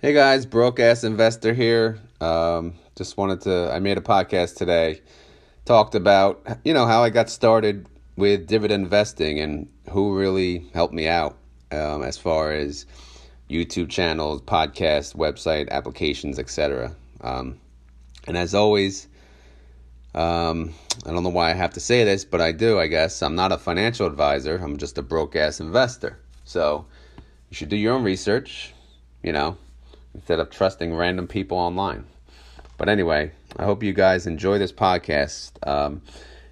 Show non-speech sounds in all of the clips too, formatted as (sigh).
Hey guys, broke ass investor here. Um, just wanted to. I made a podcast today, talked about you know how I got started with dividend investing and who really helped me out um, as far as YouTube channels, podcast, website, applications, etc. Um, and as always, um, I don't know why I have to say this, but I do. I guess I'm not a financial advisor. I'm just a broke ass investor. So you should do your own research. You know instead of trusting random people online. But anyway, I hope you guys enjoy this podcast. Um,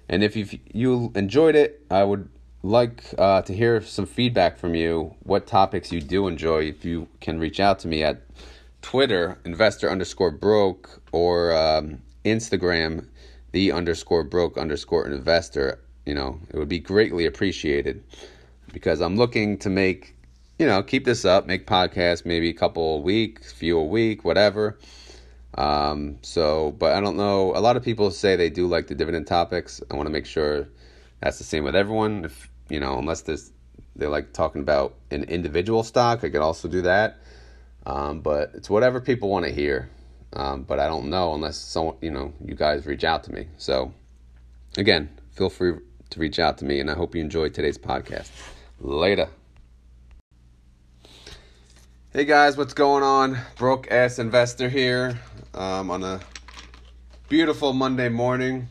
and if you you enjoyed it, I would like uh, to hear some feedback from you. What topics you do enjoy? If you can reach out to me at Twitter, investor underscore broke, or um, Instagram, the underscore broke underscore investor. You know, it would be greatly appreciated because I'm looking to make you know, keep this up, make podcasts maybe a couple a week, few a week, whatever. Um, so, but I don't know. A lot of people say they do like the dividend topics. I want to make sure that's the same with everyone. If you know, unless there's they like talking about an individual stock, I could also do that. Um, but it's whatever people want to hear. Um, but I don't know unless someone, you know, you guys reach out to me. So, again, feel free to reach out to me, and I hope you enjoyed today's podcast. Later. Hey guys, what's going on? Broke ass investor here um, on a beautiful Monday morning.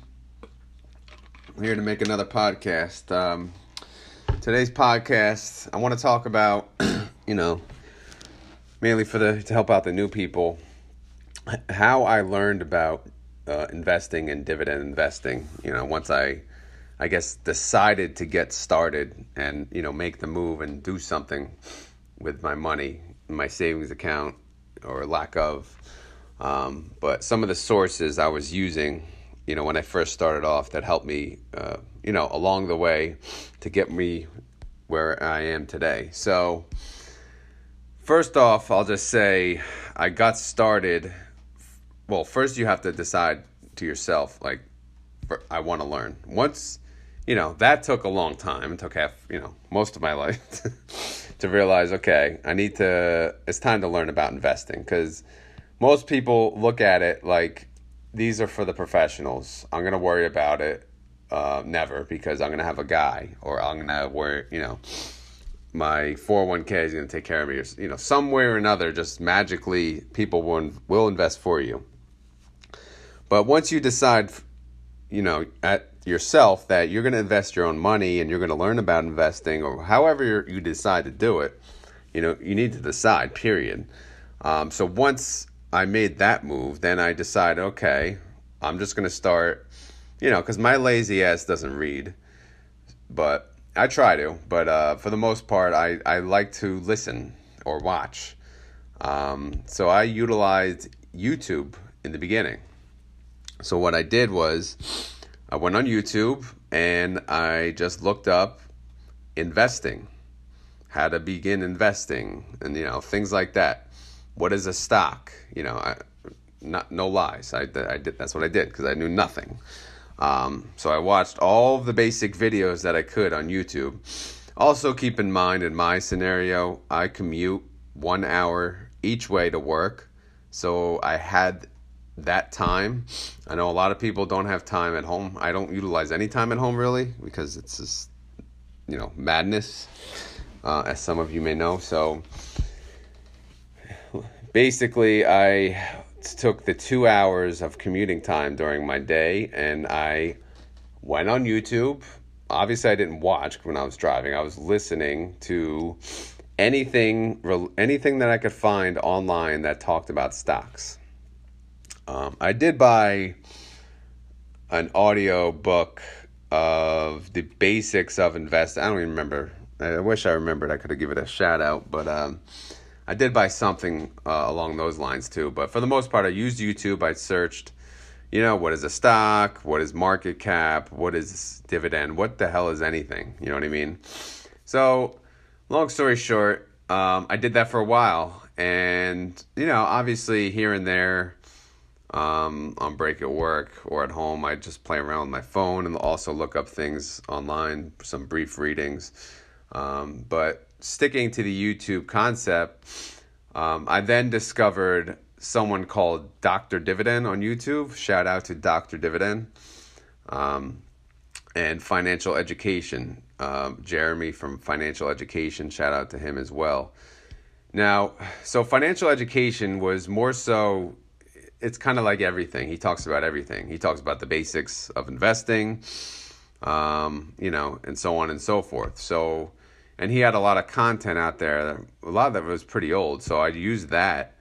I'm here to make another podcast. Um, today's podcast, I want to talk about, (clears throat) you know, mainly for the to help out the new people, how I learned about uh, investing and dividend investing. You know, once I, I guess, decided to get started and you know make the move and do something with my money my savings account or lack of. Um, but some of the sources I was using, you know, when I first started off that helped me, uh, you know, along the way to get me where I am today. So, first off, I'll just say I got started. Well, first you have to decide to yourself, like, I want to learn. Once, you know, that took a long time. It took half, you know, most of my (laughs) life. To realize, okay, I need to, it's time to learn about investing because most people look at it like these are for the professionals. I'm going to worry about it uh, never because I'm going to have a guy or I'm going to worry, you know, my 401k is going to take care of me or, you know, some way or another, just magically people will, will invest for you. But once you decide, you know, at yourself that you're going to invest your own money and you're going to learn about investing or however you decide to do it you know you need to decide period. Um, so once i made that move then i decided okay i'm just going to start you know because my lazy ass doesn't read but i try to but uh, for the most part I, I like to listen or watch. Um, so i utilized youtube in the beginning. So what i did was I went on YouTube and I just looked up investing, how to begin investing, and you know things like that. What is a stock? You know, I, not no lies. I, I did that's what I did because I knew nothing. Um, so I watched all the basic videos that I could on YouTube. Also, keep in mind in my scenario, I commute one hour each way to work, so I had that time. I know a lot of people don't have time at home. I don't utilize any time at home really because it's just, you know, madness, uh, as some of you may know. So basically, I took the two hours of commuting time during my day and I went on YouTube. Obviously, I didn't watch when I was driving. I was listening to anything anything that I could find online that talked about stocks. Um, I did buy an audio book of the basics of invest. I don't even remember. I wish I remembered. I could have given it a shout out, but um, I did buy something uh, along those lines too. But for the most part, I used YouTube. I searched, you know, what is a stock? What is market cap? What is dividend? What the hell is anything? You know what I mean? So, long story short, um, I did that for a while, and you know, obviously here and there um, on break at work or at home. I just play around with my phone and also look up things online, some brief readings. Um, but sticking to the YouTube concept, Um, I then discovered someone called Dr. Dividend on YouTube. Shout out to Dr. Dividend. Um, and Financial Education. Um, Jeremy from Financial Education, shout out to him as well. Now, so financial education was more so, it's kind of like everything. He talks about everything. He talks about the basics of investing, um, you know, and so on and so forth. So, and he had a lot of content out there. A lot of it was pretty old. So I used that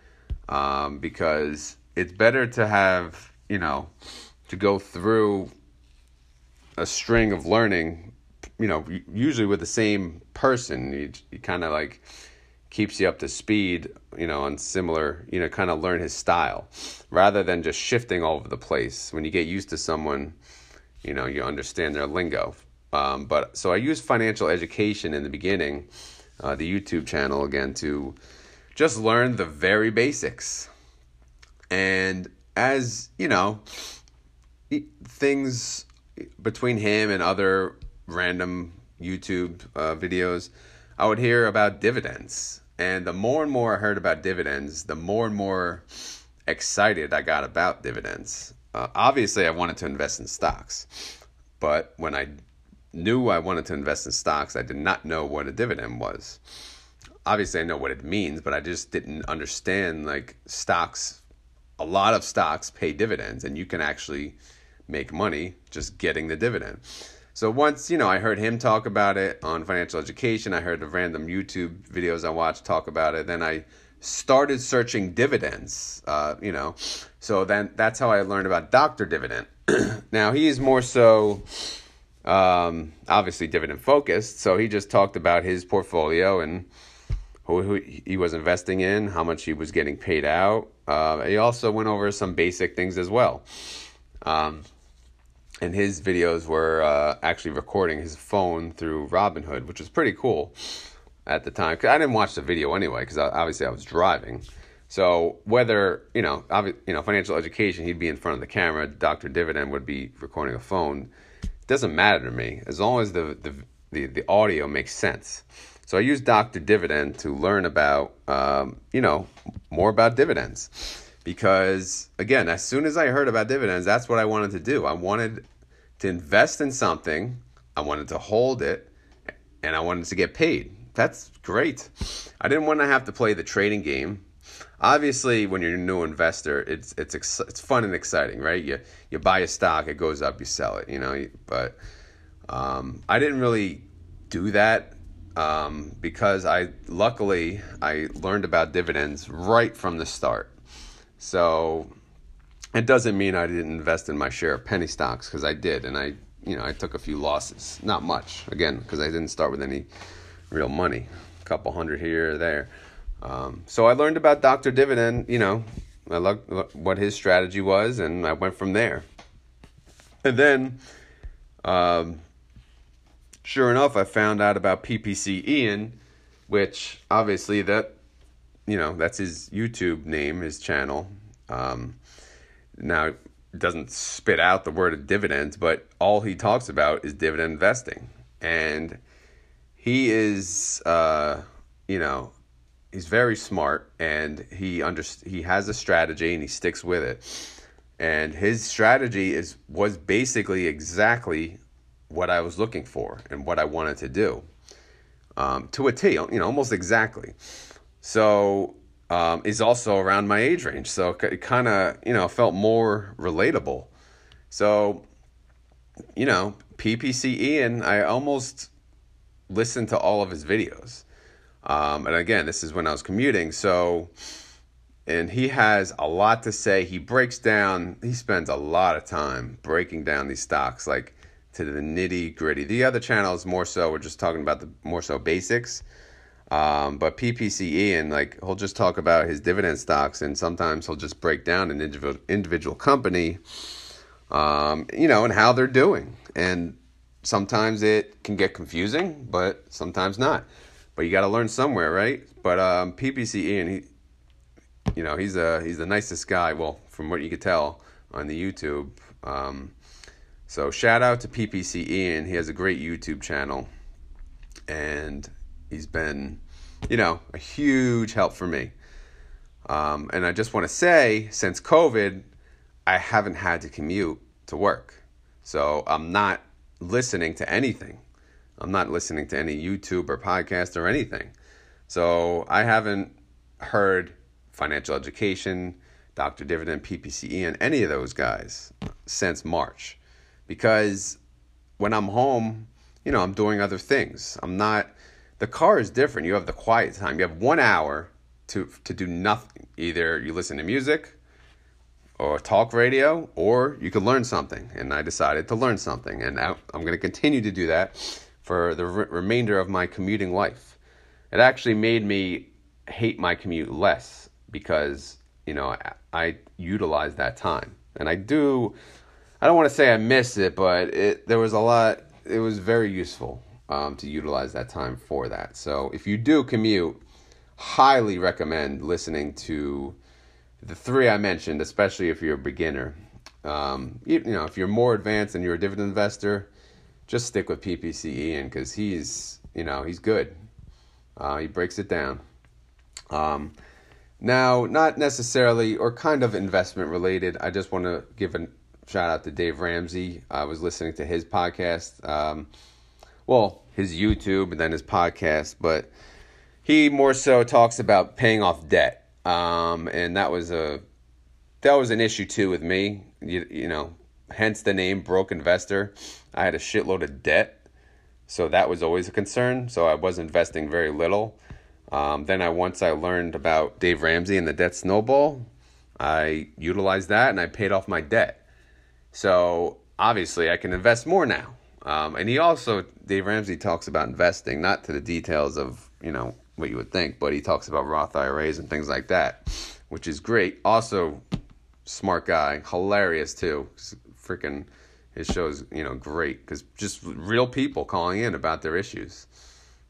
um, because it's better to have, you know, to go through a string of learning, you know, usually with the same person. You, you kind of like keeps you up to speed, you know, on similar, you know, kind of learn his style rather than just shifting all over the place. When you get used to someone, you know, you understand their lingo. Um, but so I used financial education in the beginning, uh, the YouTube channel again, to just learn the very basics. And as, you know, things between him and other random YouTube uh, videos, I would hear about dividends. And the more and more I heard about dividends, the more and more excited I got about dividends. Uh, obviously, I wanted to invest in stocks, but when I knew I wanted to invest in stocks, I did not know what a dividend was. Obviously, I know what it means, but I just didn't understand like stocks. A lot of stocks pay dividends, and you can actually make money just getting the dividend. So once, you know, I heard him talk about it on financial education, I heard the random YouTube videos I watched talk about it, then I started searching dividends, uh, you know. So then that's how I learned about Dr. Dividend. (clears throat) now he is more so um, obviously dividend focused, so he just talked about his portfolio and who, he was investing in, how much he was getting paid out. Uh, he also went over some basic things as well. Um, and his videos were uh, actually recording his phone through Robinhood, which was pretty cool at the time. Cause I didn't watch the video anyway, because obviously I was driving. So whether you know, obvi- you know, financial education, he'd be in front of the camera. Doctor Dividend would be recording a phone. It doesn't matter to me as long as the the the, the audio makes sense. So I used Doctor Dividend to learn about, um, you know, more about dividends because again, as soon as I heard about dividends, that's what I wanted to do. I wanted to invest in something, I wanted to hold it, and I wanted to get paid. That's great. I didn't want to have to play the trading game. Obviously, when you're a new investor, it's it's it's fun and exciting, right? You you buy a stock, it goes up, you sell it, you know. But um, I didn't really do that um, because I luckily I learned about dividends right from the start. So it doesn't mean I didn't invest in my share of penny stocks because I did, and I you know I took a few losses, not much again because I didn't start with any real money, a couple hundred here or there. Um, so I learned about Dr. Dividend, you know, I looked what his strategy was, and I went from there. And then, um, sure enough, I found out about PPC Ian, which obviously that you know, that's his YouTube name, his channel. Um, now, doesn't spit out the word of dividends, but all he talks about is dividend investing. And he is, uh, you know, he's very smart and he under, he has a strategy and he sticks with it. And his strategy is was basically exactly what I was looking for and what I wanted to do. Um, to a T, you know, almost exactly. So um, is also around my age range. So it kind of, you know, felt more relatable. So, you know, PPC Ian, I almost listened to all of his videos. Um, and again, this is when I was commuting. So, and he has a lot to say. He breaks down, he spends a lot of time breaking down these stocks, like to the nitty gritty. The other channels, more so, we're just talking about the more so basics. Um, but PPC Ian like he'll just talk about his dividend stocks, and sometimes he'll just break down an individual individual company, um, you know, and how they're doing. And sometimes it can get confusing, but sometimes not. But you got to learn somewhere, right? But um, PPC Ian, he, you know, he's a he's the nicest guy. Well, from what you could tell on the YouTube. Um, so shout out to PPC Ian. He has a great YouTube channel, and He's been, you know, a huge help for me. Um, and I just want to say, since COVID, I haven't had to commute to work. So I'm not listening to anything. I'm not listening to any YouTube or podcast or anything. So I haven't heard financial education, Dr. Dividend, PPC Ian, and any of those guys since March. Because when I'm home, you know, I'm doing other things. I'm not, the car is different. You have the quiet time. You have one hour to, to do nothing. Either you listen to music or talk radio, or you can learn something. And I decided to learn something. And I'm going to continue to do that for the re- remainder of my commuting life. It actually made me hate my commute less because you know I, I utilize that time and I do I don't want to say I miss it but it there was a lot it was very useful um, to utilize that time for that so if you do commute highly recommend listening to the three I mentioned especially if you're a beginner um, you, you know if you're more advanced and you're a dividend investor just stick with PPC Ian because he's you know he's good uh, he breaks it down um, now, not necessarily or kind of investment related. I just want to give a shout out to Dave Ramsey. I was listening to his podcast, um, well, his YouTube and then his podcast, but he more so talks about paying off debt, um, and that was a that was an issue too with me. You, you know, hence the name broke investor. I had a shitload of debt, so that was always a concern. So I was investing very little. Um, then I once I learned about Dave Ramsey and the debt snowball, I utilized that and I paid off my debt. So obviously I can invest more now. Um, and he also Dave Ramsey talks about investing, not to the details of you know what you would think, but he talks about Roth IRAs and things like that, which is great. Also, smart guy, hilarious too. Freaking, his show is you know great because just real people calling in about their issues.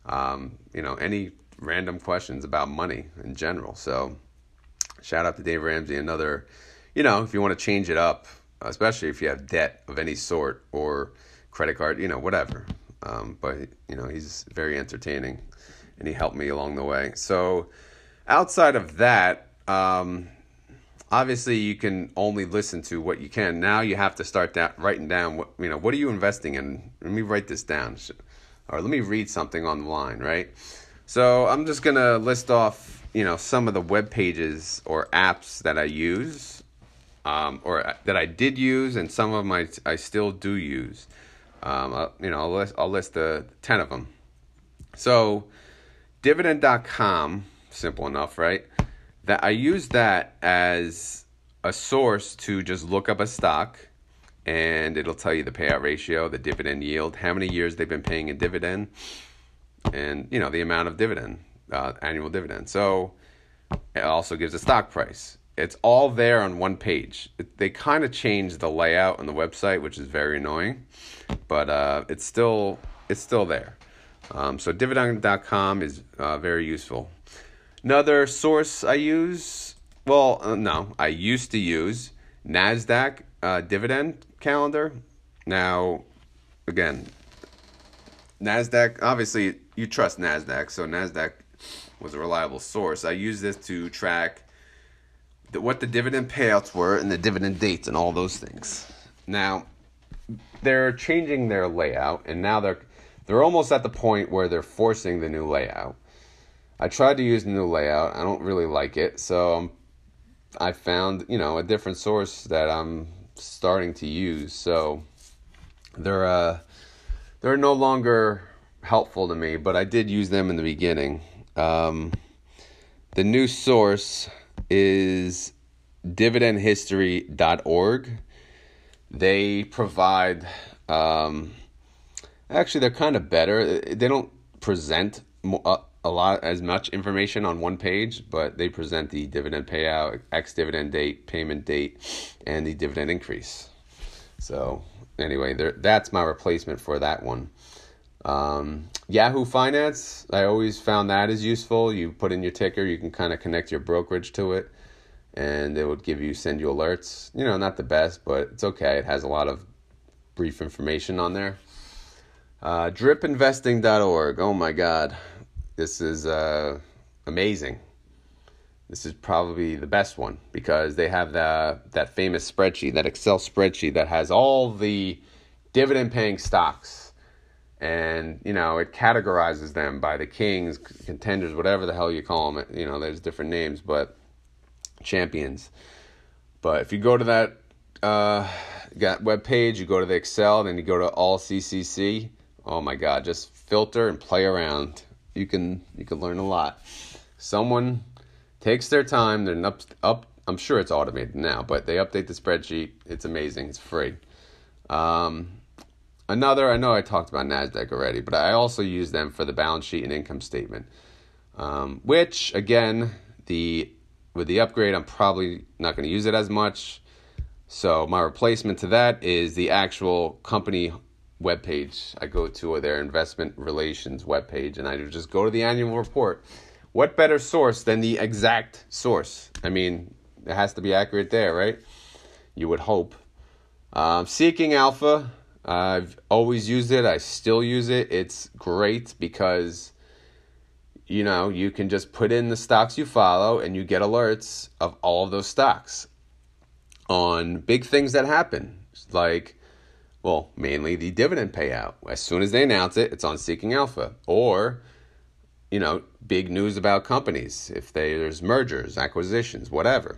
Um, you know, any random questions about money in general. So, shout out to Dave Ramsey. Another, you know, if you want to change it up, especially if you have debt of any sort or credit card, you know, whatever. Um, but you know, he's very entertaining, and he helped me along the way. So, outside of that, um, obviously you can only listen to what you can. Now you have to start that writing down what you know. What are you investing in? Let me write this down, or let me read something on the line, right? So I'm just gonna list off, you know, some of the web pages or apps that I use, um, or that I did use, and some of them I still do use. Um, I'll, you know, I'll list, I'll list the ten of them. So, dividend.com, simple enough, right? That I use that as a source to just look up a stock and it'll tell you the payout ratio, the dividend yield, how many years they've been paying a dividend, and you know the amount of dividend, uh, annual dividend. So it also gives a stock price. It's all there on one page. It, they kind of changed the layout on the website, which is very annoying, but uh, it's still it's still there. Um, so dividend.com is uh, very useful. Another source I use, well, uh, no, I used to use Nasdaq uh, dividend calendar. Now, again, Nasdaq. Obviously, you trust Nasdaq, so Nasdaq was a reliable source. I use this to track the, what the dividend payouts were and the dividend dates and all those things. Now, they're changing their layout, and now they're they're almost at the point where they're forcing the new layout. I tried to use the new layout. I don't really like it, so I'm, I found you know a different source that I'm starting to use. So they're uh they're no longer helpful to me, but I did use them in the beginning. Um, the new source is dividendhistory.org. They provide, um, actually, they're kind of better. They don't present a, a lot as much information on one page, but they present the dividend payout, ex dividend date, payment date, and the dividend increase. So anyway, there that's my replacement for that one. Um, Yahoo Finance, I always found that is useful. You put in your ticker, you can kind of connect your brokerage to it, and it would give you send you alerts. You know, not the best, but it's okay. It has a lot of brief information on there. Uh, dripinvesting.org. Oh my God, this is uh, amazing. this is probably the best one because they have the, that famous spreadsheet, that Excel spreadsheet that has all the dividend paying stocks. And, you know, it categorizes them by the kings, contenders, whatever the hell you call them. You know, there's different names, but champions. But if you go to that uh, got web page, you go to the Excel, then you go to all CCC. Oh my God, just filter and play around. You can you can learn a lot. Someone takes their time. They're up up. I'm sure it's automated now, but they update the spreadsheet. It's amazing. It's free. Um, another, I know I talked about Nasdaq already, but I also use them for the balance sheet and income statement. Um, which again, the with the upgrade, I'm probably not going to use it as much. So my replacement to that is the actual company webpage. I go to their investment relations webpage and I just go to the annual report. What better source than the exact source? I mean, it has to be accurate there, right? You would hope. Um, Seeking Alpha, I've always used it. I still use it. It's great because you know, you can just put in the stocks you follow and you get alerts of all of those stocks on big things that happen, like, well, mainly the dividend payout. As soon as they announce it, it's on Seeking Alpha. Or, you know, big news about companies, if they, there's mergers, acquisitions, whatever.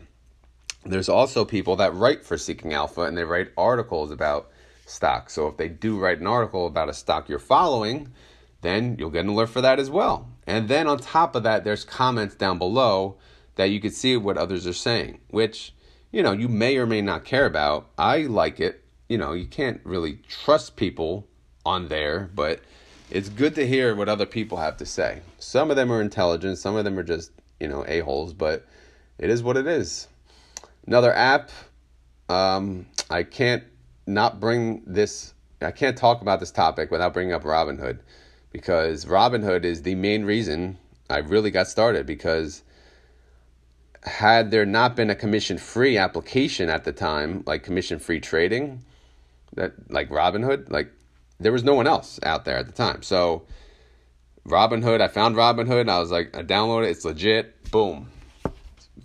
There's also people that write for Seeking Alpha and they write articles about stocks. So if they do write an article about a stock you're following, then you'll get an alert for that as well. And then on top of that, there's comments down below that you can see what others are saying, which you know, you may or may not care about. I like it. You know, you can't really trust people on there, but it's good to hear what other people have to say. Some of them are intelligent, some of them are just, you know, a-holes, but it is what it is. Another app, um, I can't not bring this, I can't talk about this topic without bringing up Robinhood because Robinhood is the main reason I really got started because had there not been a commission free application at the time, like commission free trading, that like Robinhood, like there was no one else out there at the time. So Robinhood, I found Robinhood, I was like, I downloaded it, it's legit, boom.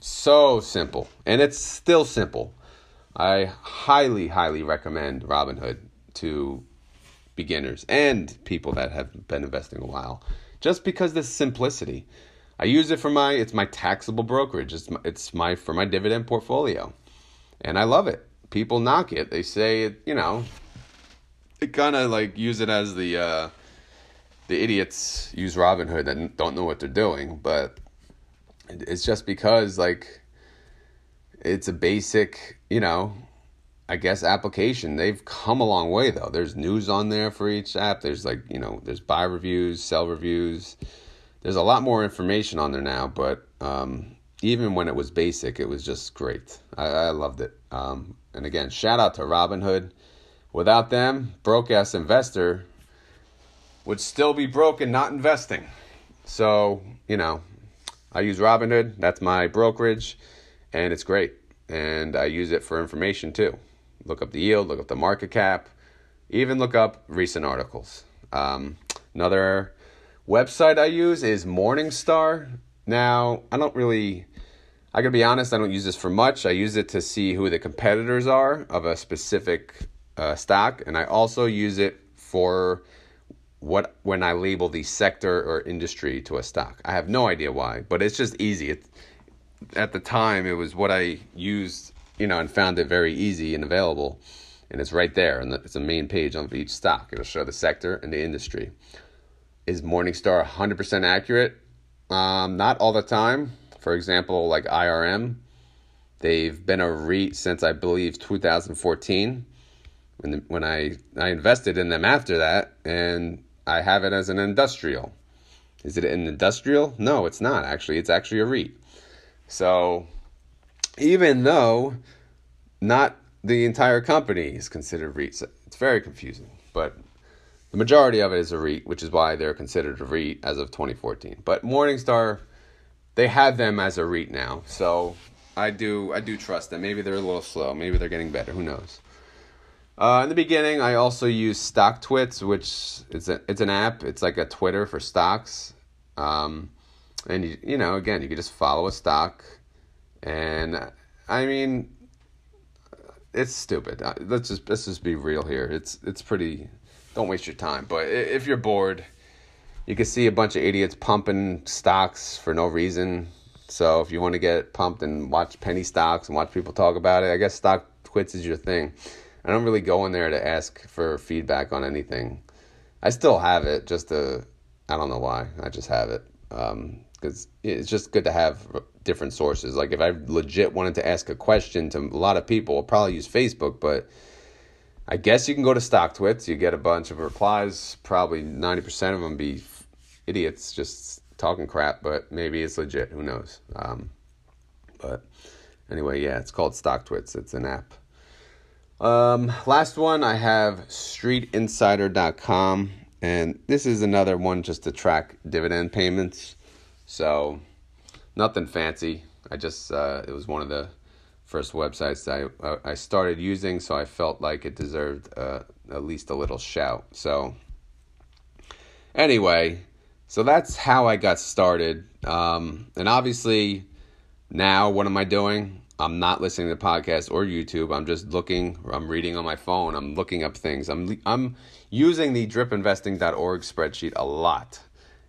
So simple. And it's still simple. I highly, highly recommend Robinhood to beginners and people that have been investing a while. Just because the simplicity. I use it for my it's my taxable brokerage. It's my, it's my for my dividend portfolio, and I love it. People knock it. They say it. You know, they kind of like use it as the uh, the idiots use Robinhood that don't know what they're doing. But it's just because like it's a basic, you know, I guess application. They've come a long way though. There's news on there for each app. There's like you know, there's buy reviews, sell reviews there's a lot more information on there now, but um, even when it was basic, it was just great. I, I loved it. Um, and again, shout out to Robinhood. Without them, broke ass investor would still be broke and not investing. So, you know, I use Robinhood. That's my brokerage, and it's great. And I use it for information too. Look up the yield, look up the market cap, even look up recent articles. Um, another website I use is Morningstar. Now, I don't really, I gotta be honest, I don't use this for much. I use it to see who the competitors are of a specific uh, stock, and I also use it for what when I label the sector or industry to a stock. I have no idea why, but it's just easy. It, at the time, it was what I used, you know, and found it very easy and available. And it's right there, and it's a main page of each stock. It'll show the sector and the industry is Morningstar 100% accurate? Um, not all the time. For example, like IRM, they've been a REIT since I believe 2014. When, when I, I invested in them after that, and I have it as an industrial. Is it an industrial? No, it's not actually. It's actually a REIT. So, even though not the entire company is considered REIT, it's very confusing. But the majority of it is a REIT, which is why they're considered a REIT as of 2014. But Morningstar, they have them as a REIT now, so I do I do trust them. Maybe they're a little slow. Maybe they're getting better. Who knows? Uh, in the beginning, I also used StockTwits, which is a, it's an app. It's like a Twitter for stocks. Um, and you you know again you could just follow a stock, and I mean, it's stupid. Let's just let's just be real here. It's it's pretty. Don't waste your time. But if you're bored, you can see a bunch of idiots pumping stocks for no reason. So if you want to get pumped and watch penny stocks and watch people talk about it, I guess stock twits is your thing. I don't really go in there to ask for feedback on anything. I still have it, just to I don't know why. I just have it um, because it's just good to have different sources. Like if I legit wanted to ask a question to a lot of people, I'll probably use Facebook, but I guess you can go to StockTwits. You get a bunch of replies. Probably ninety percent of them be idiots just talking crap, but maybe it's legit. Who knows? Um, but anyway, yeah, it's called StockTwits. It's an app. Um, last one, I have StreetInsider.com, and this is another one just to track dividend payments. So nothing fancy. I just uh, it was one of the first websites I uh, I started using, so I felt like it deserved uh, at least a little shout. So anyway, so that's how I got started. Um, and obviously, now what am I doing? I'm not listening to podcasts or YouTube. I'm just looking. I'm reading on my phone. I'm looking up things. I'm I'm using the dripinvesting.org spreadsheet a lot,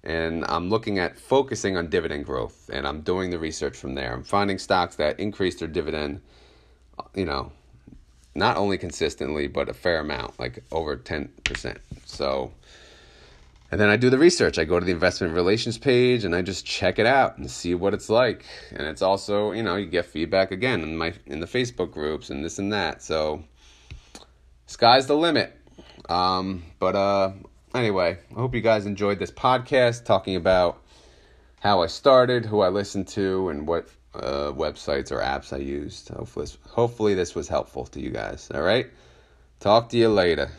and I'm looking at focusing on dividend growth. And I'm doing the research from there. I'm finding stocks that increase their dividend. You know, not only consistently but a fair amount, like over ten percent. So and then I do the research. I go to the investment relations page and I just check it out and see what it's like. And it's also, you know, you get feedback again in my in the Facebook groups and this and that. So sky's the limit. Um, but uh, anyway, I hope you guys enjoyed this podcast talking about how I started, who I listened to, and what uh, websites or apps I used. Hopefully, hopefully this was helpful to you guys. All right, talk to you later.